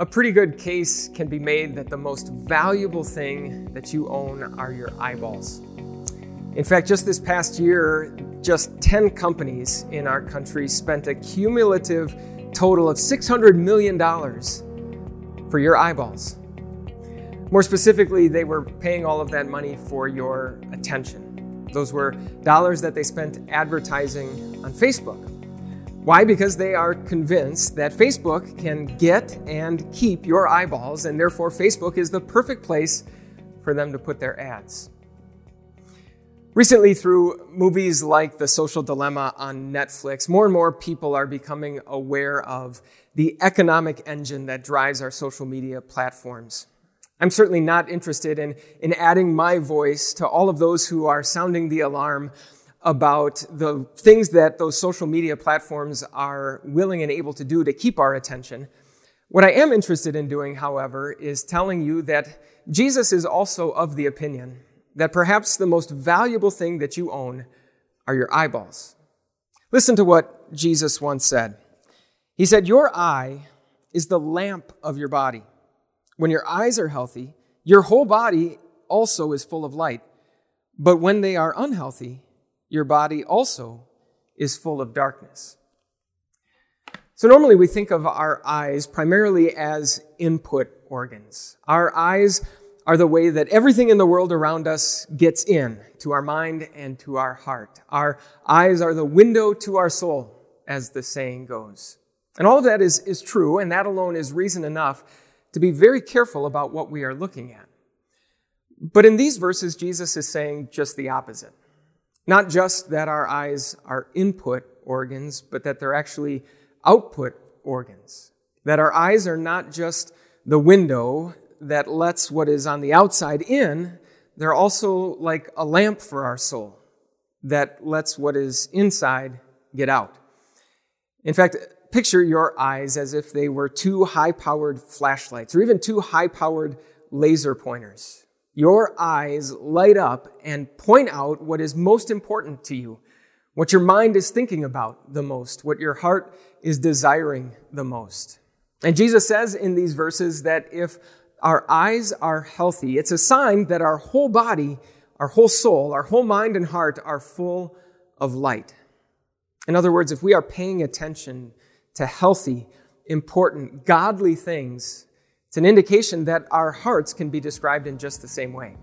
A pretty good case can be made that the most valuable thing that you own are your eyeballs. In fact, just this past year, just 10 companies in our country spent a cumulative total of $600 million for your eyeballs. More specifically, they were paying all of that money for your attention. Those were dollars that they spent advertising on Facebook. Why? Because they are convinced that Facebook can get and keep your eyeballs, and therefore Facebook is the perfect place for them to put their ads. Recently, through movies like The Social Dilemma on Netflix, more and more people are becoming aware of the economic engine that drives our social media platforms. I'm certainly not interested in, in adding my voice to all of those who are sounding the alarm about the things that those social media platforms are willing and able to do to keep our attention. What I am interested in doing, however, is telling you that Jesus is also of the opinion that perhaps the most valuable thing that you own are your eyeballs. Listen to what Jesus once said. He said, Your eye is the lamp of your body. When your eyes are healthy, your whole body also is full of light. But when they are unhealthy, your body also is full of darkness. So, normally we think of our eyes primarily as input organs. Our eyes are the way that everything in the world around us gets in to our mind and to our heart. Our eyes are the window to our soul, as the saying goes. And all of that is, is true, and that alone is reason enough to be very careful about what we are looking at. But in these verses, Jesus is saying just the opposite. Not just that our eyes are input organs, but that they're actually output organs. That our eyes are not just the window that lets what is on the outside in, they're also like a lamp for our soul that lets what is inside get out. In fact, picture your eyes as if they were two high powered flashlights or even two high powered laser pointers. Your eyes light up and point out what is most important to you, what your mind is thinking about the most, what your heart is desiring the most. And Jesus says in these verses that if our eyes are healthy, it's a sign that our whole body, our whole soul, our whole mind and heart are full of light. In other words, if we are paying attention to healthy, important, godly things, it's an indication that our hearts can be described in just the same way.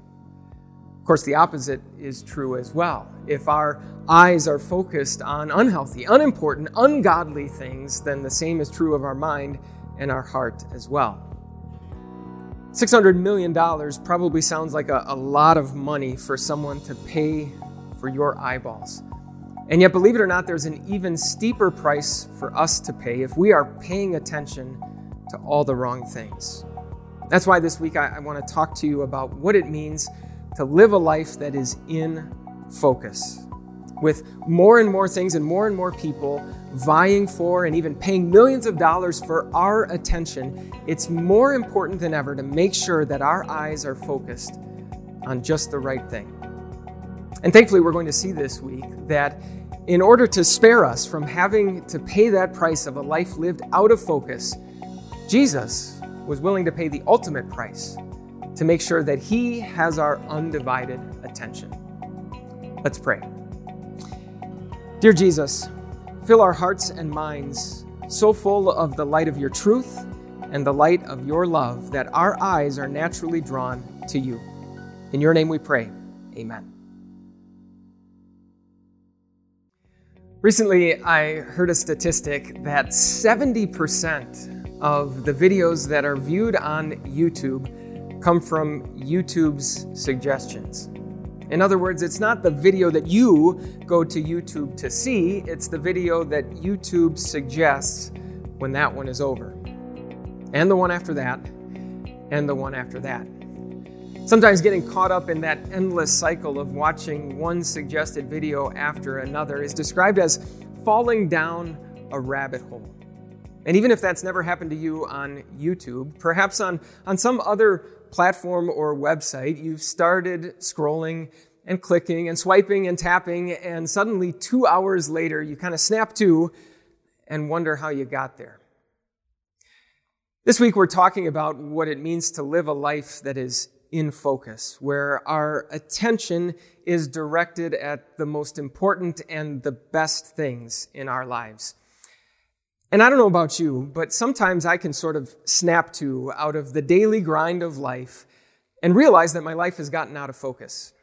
Of course, the opposite is true as well. If our eyes are focused on unhealthy, unimportant, ungodly things, then the same is true of our mind and our heart as well. $600 million probably sounds like a, a, lot of money for someone to pay for your eyeballs. And yet, believe it or not, there's an even steeper price for us to pay if we are paying attention to all the wrong things. That's why this week I, I want to talk to you about what it means to live a life that is in focus with more and more things and more and more people vying for and even paying millions of dollars for our attention, it's more important than ever to make sure that our eyes are focused on just the right thing. And thankfully, we're going to see this week that in order to spare us from having to pay that price of a life lived out of focus, Jesus was willing to pay the ultimate price to make sure that He has our undivided attention. Let's pray. Dear Jesus, fill our hearts and minds so full of the light of your truth and the light of your love that our eyes are naturally drawn to you. In your name we pray. Amen. Recently, I heard a statistic that 70% of the videos that are viewed on YouTube come from YouTube's suggestions. In other words, it's not the video that you go to YouTube to see, it's the video that YouTube suggests when that one is over. And the one after that, and the one after that. Sometimes getting caught up in that endless cycle of watching one suggested video after another is described as falling down a rabbit hole. And even if that's never happened to you on YouTube, perhaps on, on some other platform or website, you've started scrolling and clicking and swiping and tapping, and suddenly two hours later, you kind of snap to and wonder how you got there. This week, we're talking about what it means to live a life that is in focus, where our attention is directed at the most important and the best things in our lives. And I don't know about you, but sometimes I can sort of snap to out of the daily grind of life and realize that my life has gotten out of focus.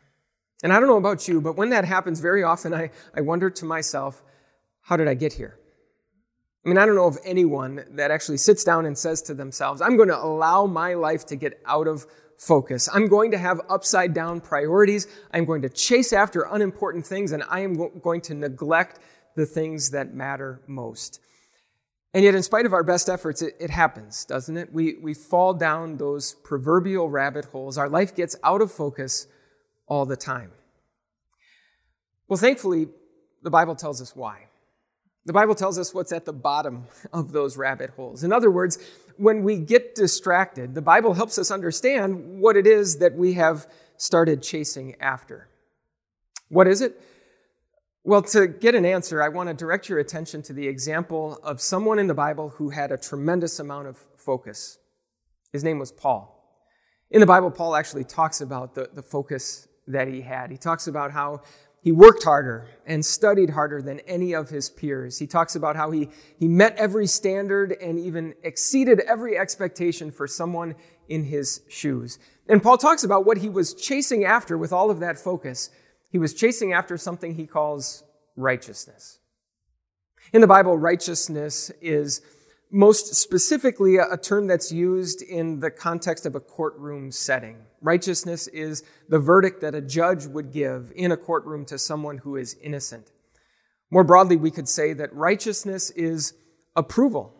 And I don't know about you, but when that happens, very often I, I wonder to myself, how did I get here? I mean, I don't know of anyone that actually sits down and says to themselves, I'm going to allow my life to get out of focus. I'm going to have upside down priorities. I'm going to chase after unimportant things, and I am going to neglect the things that matter most. And yet, in spite of our best efforts, it, it, happens, doesn't it? We, we fall down those proverbial rabbit holes. Our life gets out of focus all the time. Well, thankfully, the Bible tells us why. The Bible tells us what's at the bottom of those rabbit holes. In other words, when we get distracted, the Bible helps us understand what it is that we have started chasing after. What is it? Well, to get an answer, I want to direct your attention to the example of someone in the Bible who had a tremendous amount of focus. His name was Paul. In the Bible, Paul actually talks about the, the focus that he had. He talks about how he worked harder and studied harder than any of his peers. He talks about how he, he met every standard and even exceeded every expectation for someone in his shoes. And Paul talks about what he was chasing after with all of that focus. He was chasing after something he calls righteousness. In the Bible, righteousness is most specifically a term that's used in the context of a courtroom setting. Righteousness is the verdict that a judge would give in a courtroom to someone who is innocent. More broadly, we could say that righteousness is approval.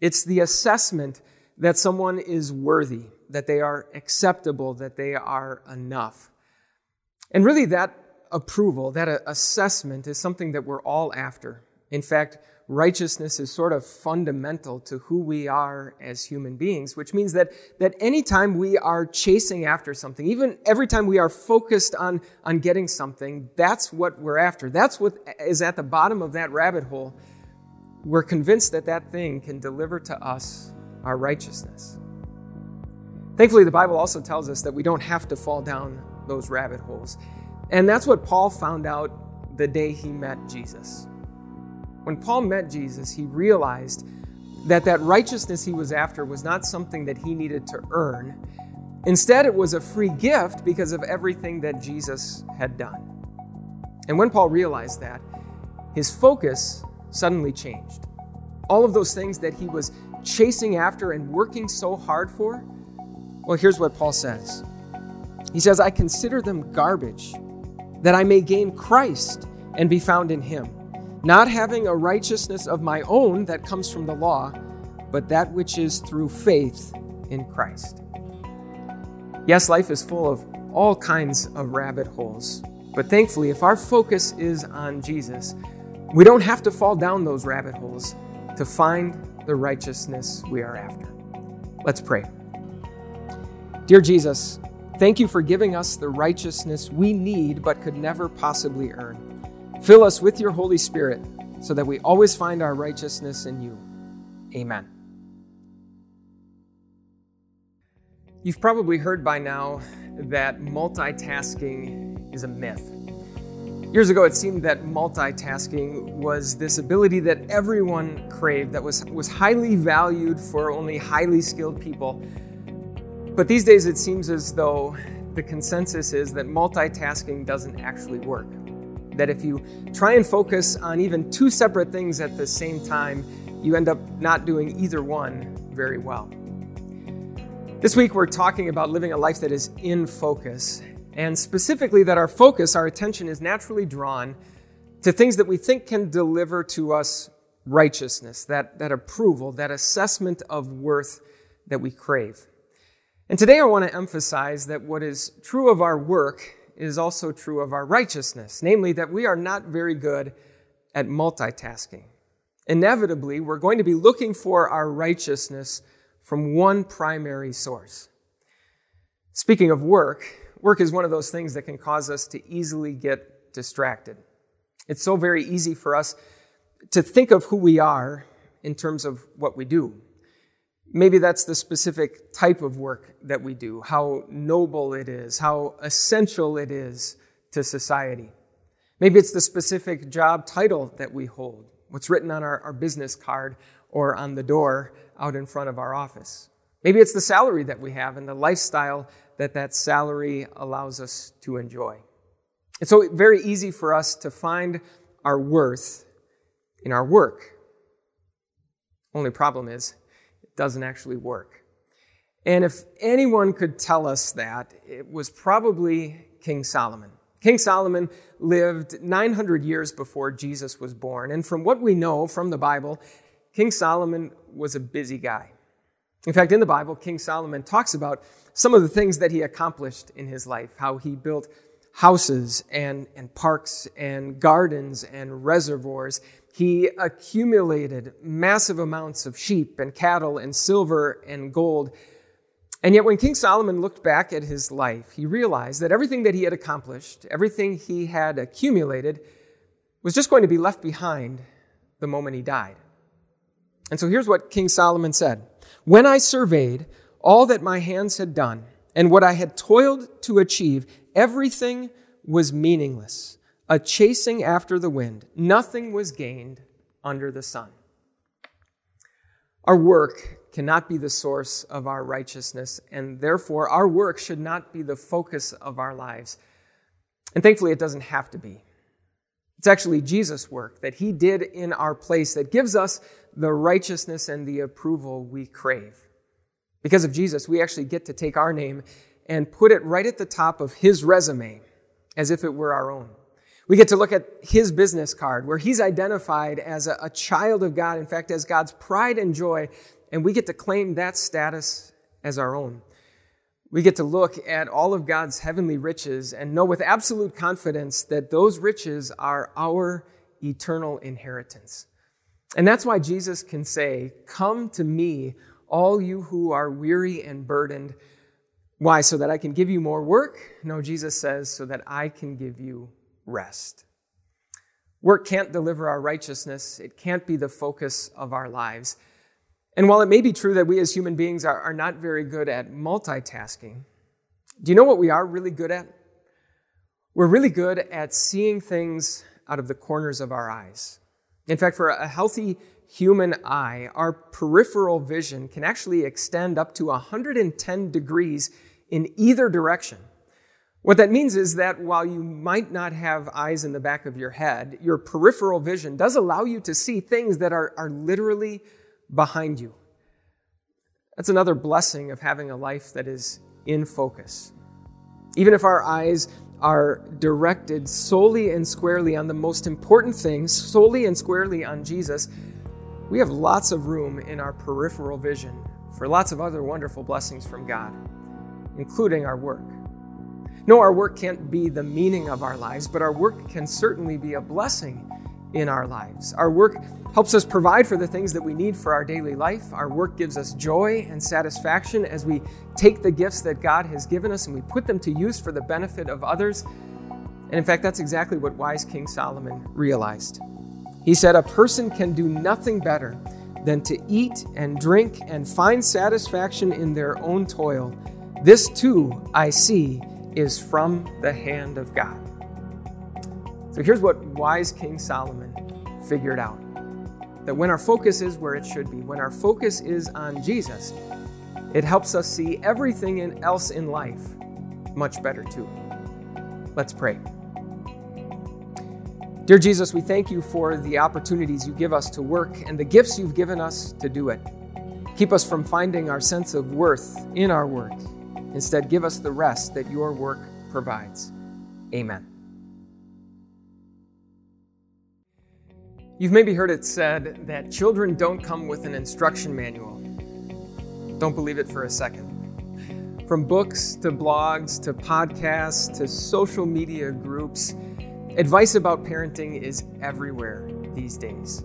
It's the assessment that someone is worthy, that they are acceptable, that they are enough. And really, that approval, that assessment, is something that we're all after. In fact, righteousness is sort of fundamental to who we are as human beings, which means that, that anytime we are chasing after something, even every time we are focused on, on getting something, that's what we're after. That's what is at the bottom of that rabbit hole. We're convinced that that thing can deliver to us our righteousness. Thankfully, the Bible also tells us that we don't have to fall down those rabbit holes. And that's what Paul found out the day he met Jesus. When Paul met Jesus, he realized that that righteousness he was after was not something that he needed to earn. Instead, it was a free gift because of everything that Jesus had done. And when Paul realized that, his focus suddenly changed. All of those things that he was chasing after and working so hard for, well, here's what Paul says He says, I consider them garbage that I may gain Christ and be found in him not having a righteousness of my own that comes from the law, but that which is through faith in Christ. Yes, life is full of all kinds of rabbit holes, but thankfully, if our focus is on Jesus, we don't have to fall down those rabbit holes to find the righteousness we are after. Let's pray. Dear Jesus, thank you for giving us the righteousness we need but could never possibly earn. Fill us with your Holy Spirit so that we always find our righteousness in you. Amen. You've probably heard by now that multitasking is a myth. Years ago, it seemed that multitasking was this ability that everyone craved, that was, was highly valued for only highly skilled people. But these days, it seems as though the consensus is that multitasking doesn't actually work that if you try and focus on even two separate things at the same time, you end up not doing either one very well. This week, we're talking about living a life that is in focus, and specifically that our focus, our attention, is naturally drawn to things that we think can deliver to us righteousness, that, that approval, that assessment of worth that we crave. And today I want to emphasize that what is true of our work is also true of our righteousness, namely that we are not very good at multitasking. Inevitably, we're going to be looking for our righteousness from one primary source. Speaking of work, work is one of those things that can cause us to easily get distracted. It's so very easy for us to think of who we are in terms of what we do. Maybe that's the specific type of work that we do, how noble it is, how essential it is to society. Maybe it's the specific job title that we hold, what's written on our, our business card or on the door out in front of our office. Maybe it's the salary that we have and the lifestyle that that salary allows us to enjoy. It's so very easy for us to find our worth in our work. Only problem is, doesn't actually work. And if anyone could tell us that, it was probably King Solomon. King Solomon lived 900 years before Jesus was born. And from what we know from the Bible, King Solomon was a busy guy. In fact, in the Bible, King Solomon talks about some of the things that he accomplished in his life, how he built houses and, and parks and gardens and reservoirs. He accumulated massive amounts of sheep and cattle and silver and gold. And yet, when King Solomon looked back at his life, he realized that everything that he had accomplished, everything he had accumulated, was just going to be left behind the moment he died. And so here's what King Solomon said When I surveyed all that my hands had done and what I had toiled to achieve, everything was meaningless, a chasing after the wind. Nothing was gained under the sun. Our work cannot be the source of our righteousness, and therefore our work should not be the focus of our lives. And thankfully, it doesn't have to be. It's actually Jesus' work that he did in our place that gives us the righteousness and the approval we crave. Because of Jesus, we actually get to take our name and put it right at the top of his resume as if it were our own. We get to look at his business card where he's identified as a, a child of God, in fact, as God's pride and joy and we get to claim that status as our own. We get to look at all of God's heavenly riches and know with absolute confidence that those riches are our eternal inheritance. And that's why Jesus can say, Come to me, all you who are weary and burdened. Why? So that I can give you more work? No, Jesus says, so that I can give you rest. Work can't deliver our righteousness, it can't be the focus of our lives. And while it may be true that we as human beings are, are not very good at multitasking, do you know what we are really good at? We're really good at seeing things out of the corners of our eyes. In fact, for a healthy human eye, our peripheral vision can actually extend up to 110 degrees in either direction. What that means is that while you might not have eyes in the back of your head, your peripheral vision does allow you to see things that are, are literally behind you. That's another blessing of having a life that is in focus. Even if our eyes are directed solely and squarely on the most important things, solely and squarely on Jesus, we have lots of room in our peripheral vision for lots of other wonderful blessings from God, including our work. No, our work can't be the meaning of our lives, but our work can certainly be a blessing in our lives. Our work helps us provide for the things that we need for our daily life. Our work gives us joy and satisfaction as we take the gifts that God has given us and we put them to use for the benefit of others. And in fact, that's exactly what wise King Solomon realized. He said, A person can do nothing better than to eat and drink and find satisfaction in their own toil. This too, I see, is from the hand of God. So here's what wise King Solomon figured out that when our focus is where it should be, when our focus is on Jesus, it helps us see everything else in life much better too. Let's pray. Dear Jesus, we thank you for the opportunities you give us to work and the gifts you've given us to do it. Keep us from finding our sense of worth in our work. Instead, give us the rest that your work provides. Amen. You've maybe heard it said that children don't come with an instruction manual. Don't believe it for a second. From books to blogs to podcasts to social media groups, advice about parenting is everywhere these days.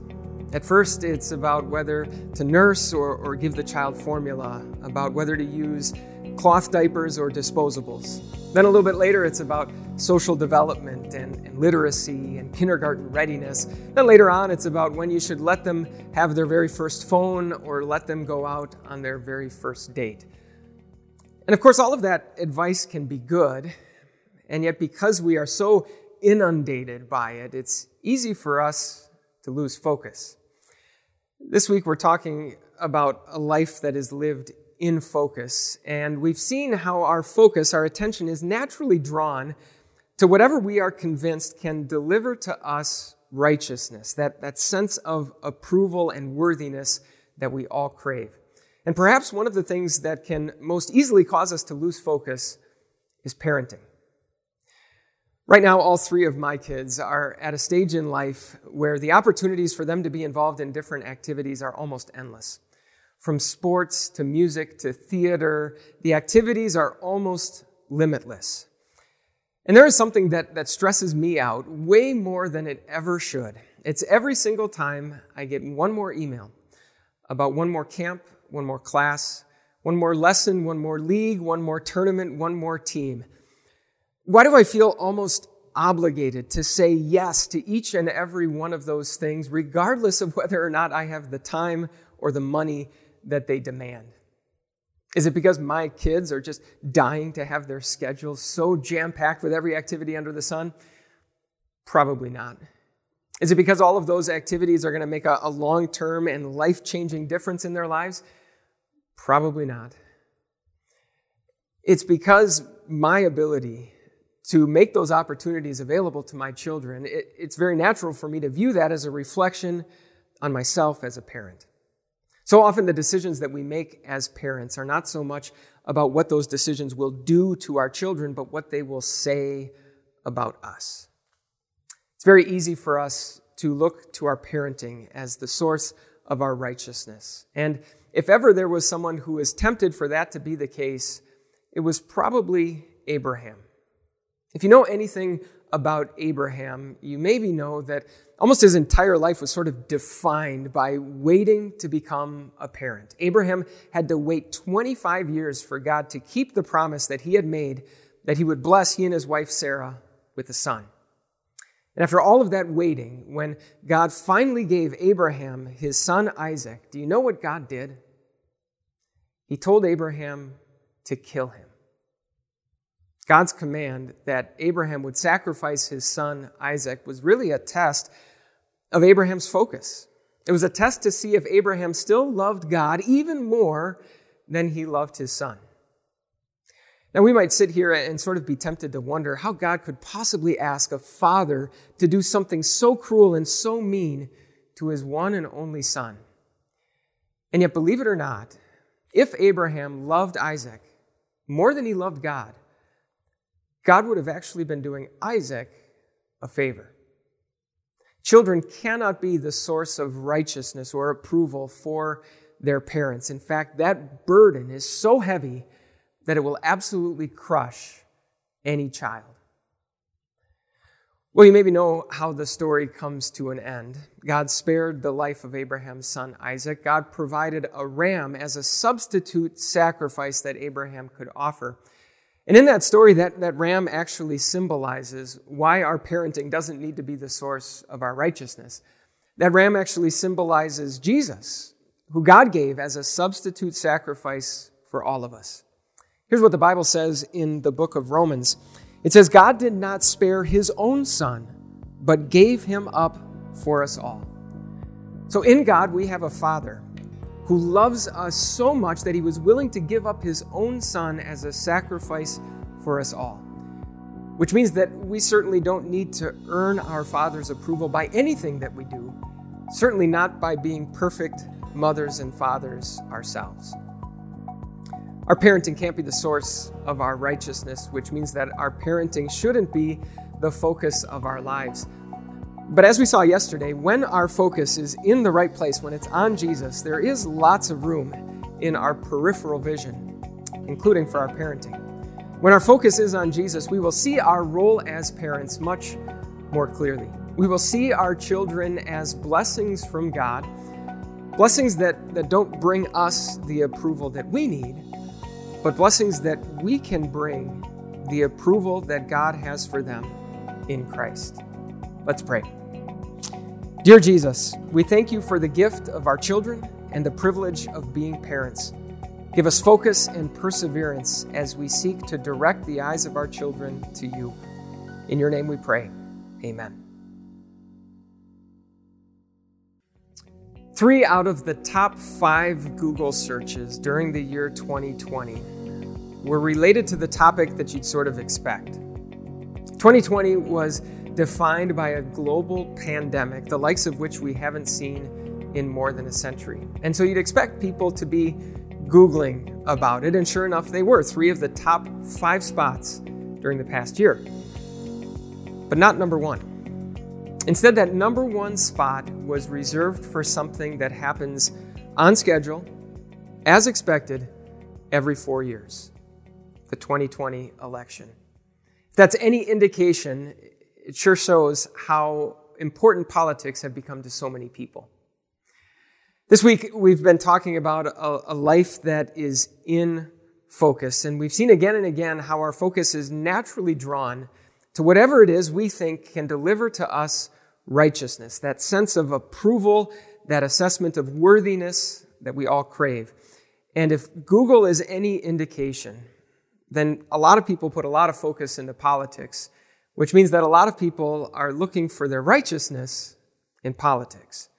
At first, it's about whether to nurse or, or give the child formula, about whether to use cloth diapers or disposables. Then a little bit later, it's about social development and, and, literacy and kindergarten readiness. Then later on, it's about when you should let them have their very first phone or let them go out on their very first date. And of course, all of that advice can be good, and yet because we are so inundated by it, it's easy for us to lose focus. This week, we're talking about a life that is lived in focus. And we've seen how our focus, our attention, is naturally drawn to whatever we are convinced can deliver to us righteousness, that, that sense of approval and worthiness that we all crave. And perhaps one of the things that can most easily cause us to lose focus is parenting. Right now, all three of my kids are at a stage in life where the opportunities for them to be involved in different activities are almost endless. From sports to music to theater, the activities are almost limitless. And there is something that, that stresses me out way more than it ever should. It's every single time I get one more email about one more camp, one more class, one more lesson, one more league, one more tournament, one more team. Why do I feel almost obligated to say yes to each and every one of those things, regardless of whether or not I have the time or the money that they demand? Is it because my kids are just dying to have their schedules so jam packed with every activity under the sun? Probably not. Is it because all of those activities are going to make a, a long term and life changing difference in their lives? Probably not. It's because my ability to make those opportunities available to my children, it, it's very natural for me to view that as a reflection on myself as a parent. So often, the decisions that we make as parents are not so much about what those decisions will do to our children, but what they will say about us. It's very easy for us to look to our parenting as the source of our righteousness. And if ever there was someone who was tempted for that to be the case, it was probably Abraham. If you know anything about Abraham, you maybe know that almost his entire life was sort of defined by waiting to become a parent. Abraham had to wait 25 years for God to keep the promise that he had made that he would bless he and his wife Sarah with a son. And after all of that waiting, when God finally gave Abraham his son Isaac, do you know what God did? He told Abraham to kill him. God's command that Abraham would sacrifice his son Isaac was really a test of Abraham's focus. It was a test to see if Abraham still loved God even more than he loved his son. Now, we might sit here and sort of be tempted to wonder how God could possibly ask a father to do something so cruel and so mean to his one and only son. And yet, believe it or not, if Abraham loved Isaac more than he loved God, God would have actually been doing Isaac a favor. Children cannot be the source of righteousness or approval for their parents. In fact, that burden is so heavy that it will absolutely crush any child. Well, you maybe know how the story comes to an end. God spared the life of Abraham's son Isaac. God provided a ram as a substitute sacrifice that Abraham could offer. And in that story, that, that ram actually symbolizes why our parenting doesn't need to be the source of our righteousness. That ram actually symbolizes Jesus, who God gave as a substitute sacrifice for all of us. Here's what the Bible says in the book of Romans it says, God did not spare his own son, but gave him up for us all. So in God, we have a father who loves us so much that he was willing to give up his own son as a sacrifice for us all. Which means that we certainly don't need to earn our Father's approval by anything that we do, certainly not by being perfect mothers and fathers ourselves. Our parenting can't be the source of our righteousness, which means that our parenting shouldn't be the focus of our lives. But as we saw yesterday, when our focus is in the right place, when it's on Jesus, there is lots of room in our peripheral vision, including for our parenting. When our focus is on Jesus, we will see our role as parents much more clearly. We will see our children as blessings from God, blessings that, that don't bring us the approval that we need, but blessings that we can bring the approval that God has for them in Christ. Let's pray. Dear Jesus, we thank you for the gift of our children and the privilege of being parents. Give us focus and perseverance as we seek to direct the eyes of our children to you. In your name we pray. Amen. Three out of the top five Google searches during the year 2020 were related to the topic that you'd sort of expect. 2020 was defined by a global pandemic, the likes of which we haven't seen in more than a century. And so you'd expect people to be Googling about it, and sure enough, they were three of the top five spots during the past year. But not number one. Instead, that number one spot was reserved for something that happens on schedule, as expected, every four years the 2020 election. If that's any indication, it sure shows how important politics have become to so many people. This week, we've been talking about a, a, life that is in focus, and we've seen again and again how our focus is naturally drawn to whatever it is we think can deliver to us righteousness, that sense of approval, that assessment of worthiness that we all crave. And if Google is any indication, then a lot of people put a lot of focus into politics, which means that a lot of people are looking for their righteousness in politics.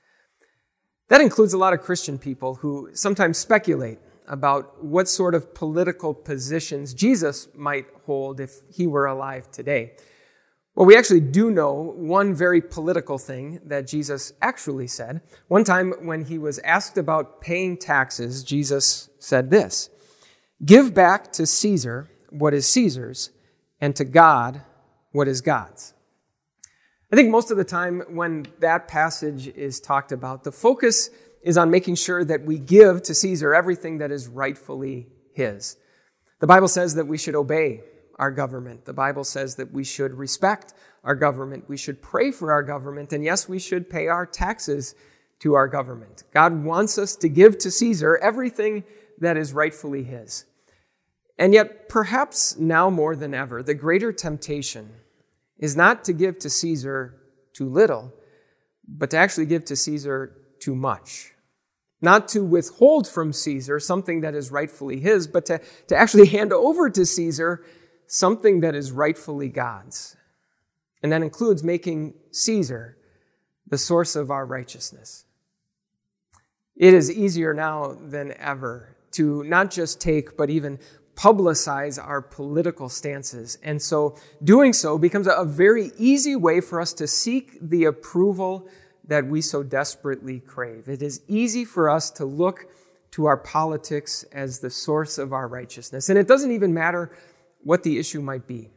That includes a lot of Christian people who sometimes speculate about what sort of political positions Jesus might hold if he were alive today. Well, we actually do know one very political thing that Jesus actually said. One time when he was asked about paying taxes, Jesus said this Give back to Caesar what is Caesar's, and to God what is God's. I think most of the time when that passage is talked about, the focus is on making sure that we give to Caesar everything that is rightfully his. The Bible says that we should obey our government. The Bible says that we should respect our government. We should pray for our government. And yes, we should pay our taxes to our government. God wants us to give to Caesar everything that is rightfully his. And yet, perhaps now more than ever, the greater temptation is not to give to Caesar too little, but to actually give to Caesar too much. Not to withhold from Caesar something that is rightfully his, but to, to actually hand over to Caesar something that is rightfully God's. And that includes making Caesar the source of our righteousness. It is easier now than ever to not just take, but even publicize our political stances. And so doing so becomes a very easy way for us to seek the approval that we so desperately crave. It is easy for us to look to our politics as the source of our righteousness. And it doesn't even matter what the issue might be.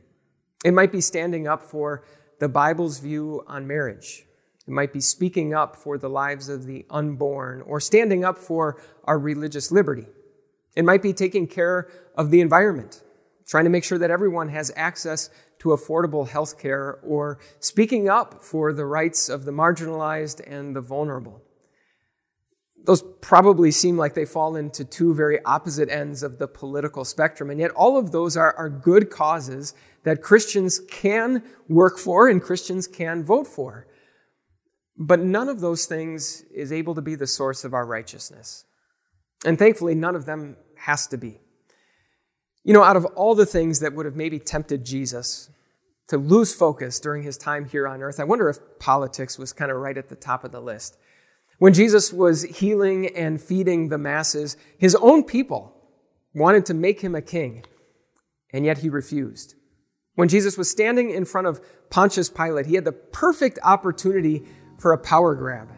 It might be standing up for the Bible's view on marriage. It might be speaking up for the lives of the unborn or standing up for our religious liberty. It might be taking care of the environment, trying to make sure that everyone has access to affordable health care, or speaking up for the rights of the marginalized and the vulnerable. Those probably seem like they fall into two very opposite ends of the political spectrum, and yet all of those are, are good causes that Christians can work for and Christians can vote for. But none of those things is able to be the source of our righteousness. And thankfully, none of them has to be. You know, out of all the things that would have maybe tempted Jesus to lose focus during his time here on earth, I wonder if politics was kind of right at the top of the list. When Jesus was healing and feeding the masses, his own people wanted to make him a king, and yet he refused. When Jesus was standing in front of Pontius Pilate, he had the perfect opportunity for a power grab.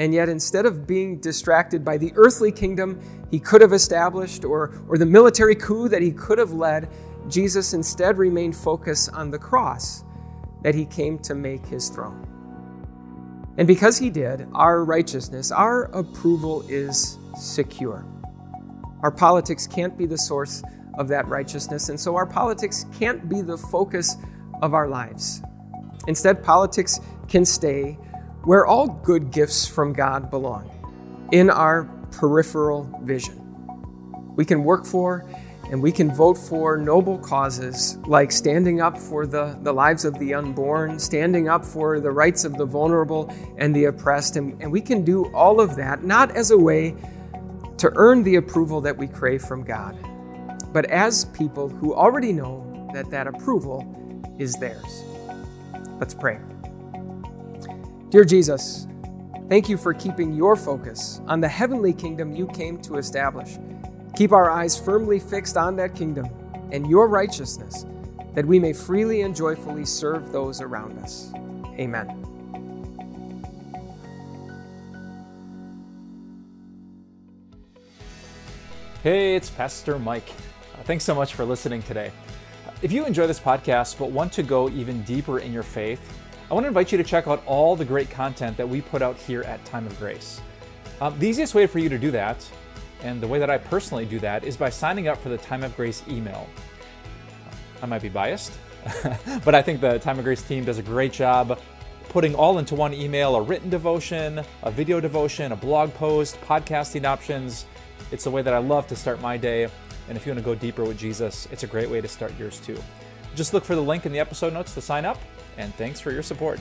And yet, instead of being distracted by the earthly kingdom he could have established or, or the military coup that he could have led, Jesus instead remained focused on the cross that he came to make his throne. And because he did, our righteousness, our approval is secure. Our politics can't be the source of that righteousness, and so our politics can't be the focus of our lives. Instead, politics can stay where all good gifts from God belong in our peripheral vision. We can work for And we can vote for noble causes like standing up for the, the lives of the unborn, standing up for the rights of the vulnerable and the oppressed. And, and we can do all of that not as a way to earn the approval that we crave from God, but as people who already know that that approval is theirs. Let's pray. Dear Jesus, thank you for keeping your focus on the heavenly kingdom you came to establish. Keep our eyes firmly fixed on that kingdom and your righteousness, that we may freely and joyfully serve those around us. Amen. Hey, it's Pastor Mike. Uh, thanks so much for listening today. If you enjoy this podcast but want to go even deeper in your faith, I want to invite you to check out all the great content that we put out here at Time of Grace. Um, the easiest way for you to do that, and the way that I personally do that, is by signing up for the Time of Grace email. I might be biased, but I think the Time of Grace team does a great job putting all into one email a written devotion, a video devotion, a blog post, podcasting options. It's the way that I love to start my day. And if you want to go deeper with Jesus, it's a great way to start yours too. Just look for the link in the episode notes to sign up and thanks for your support.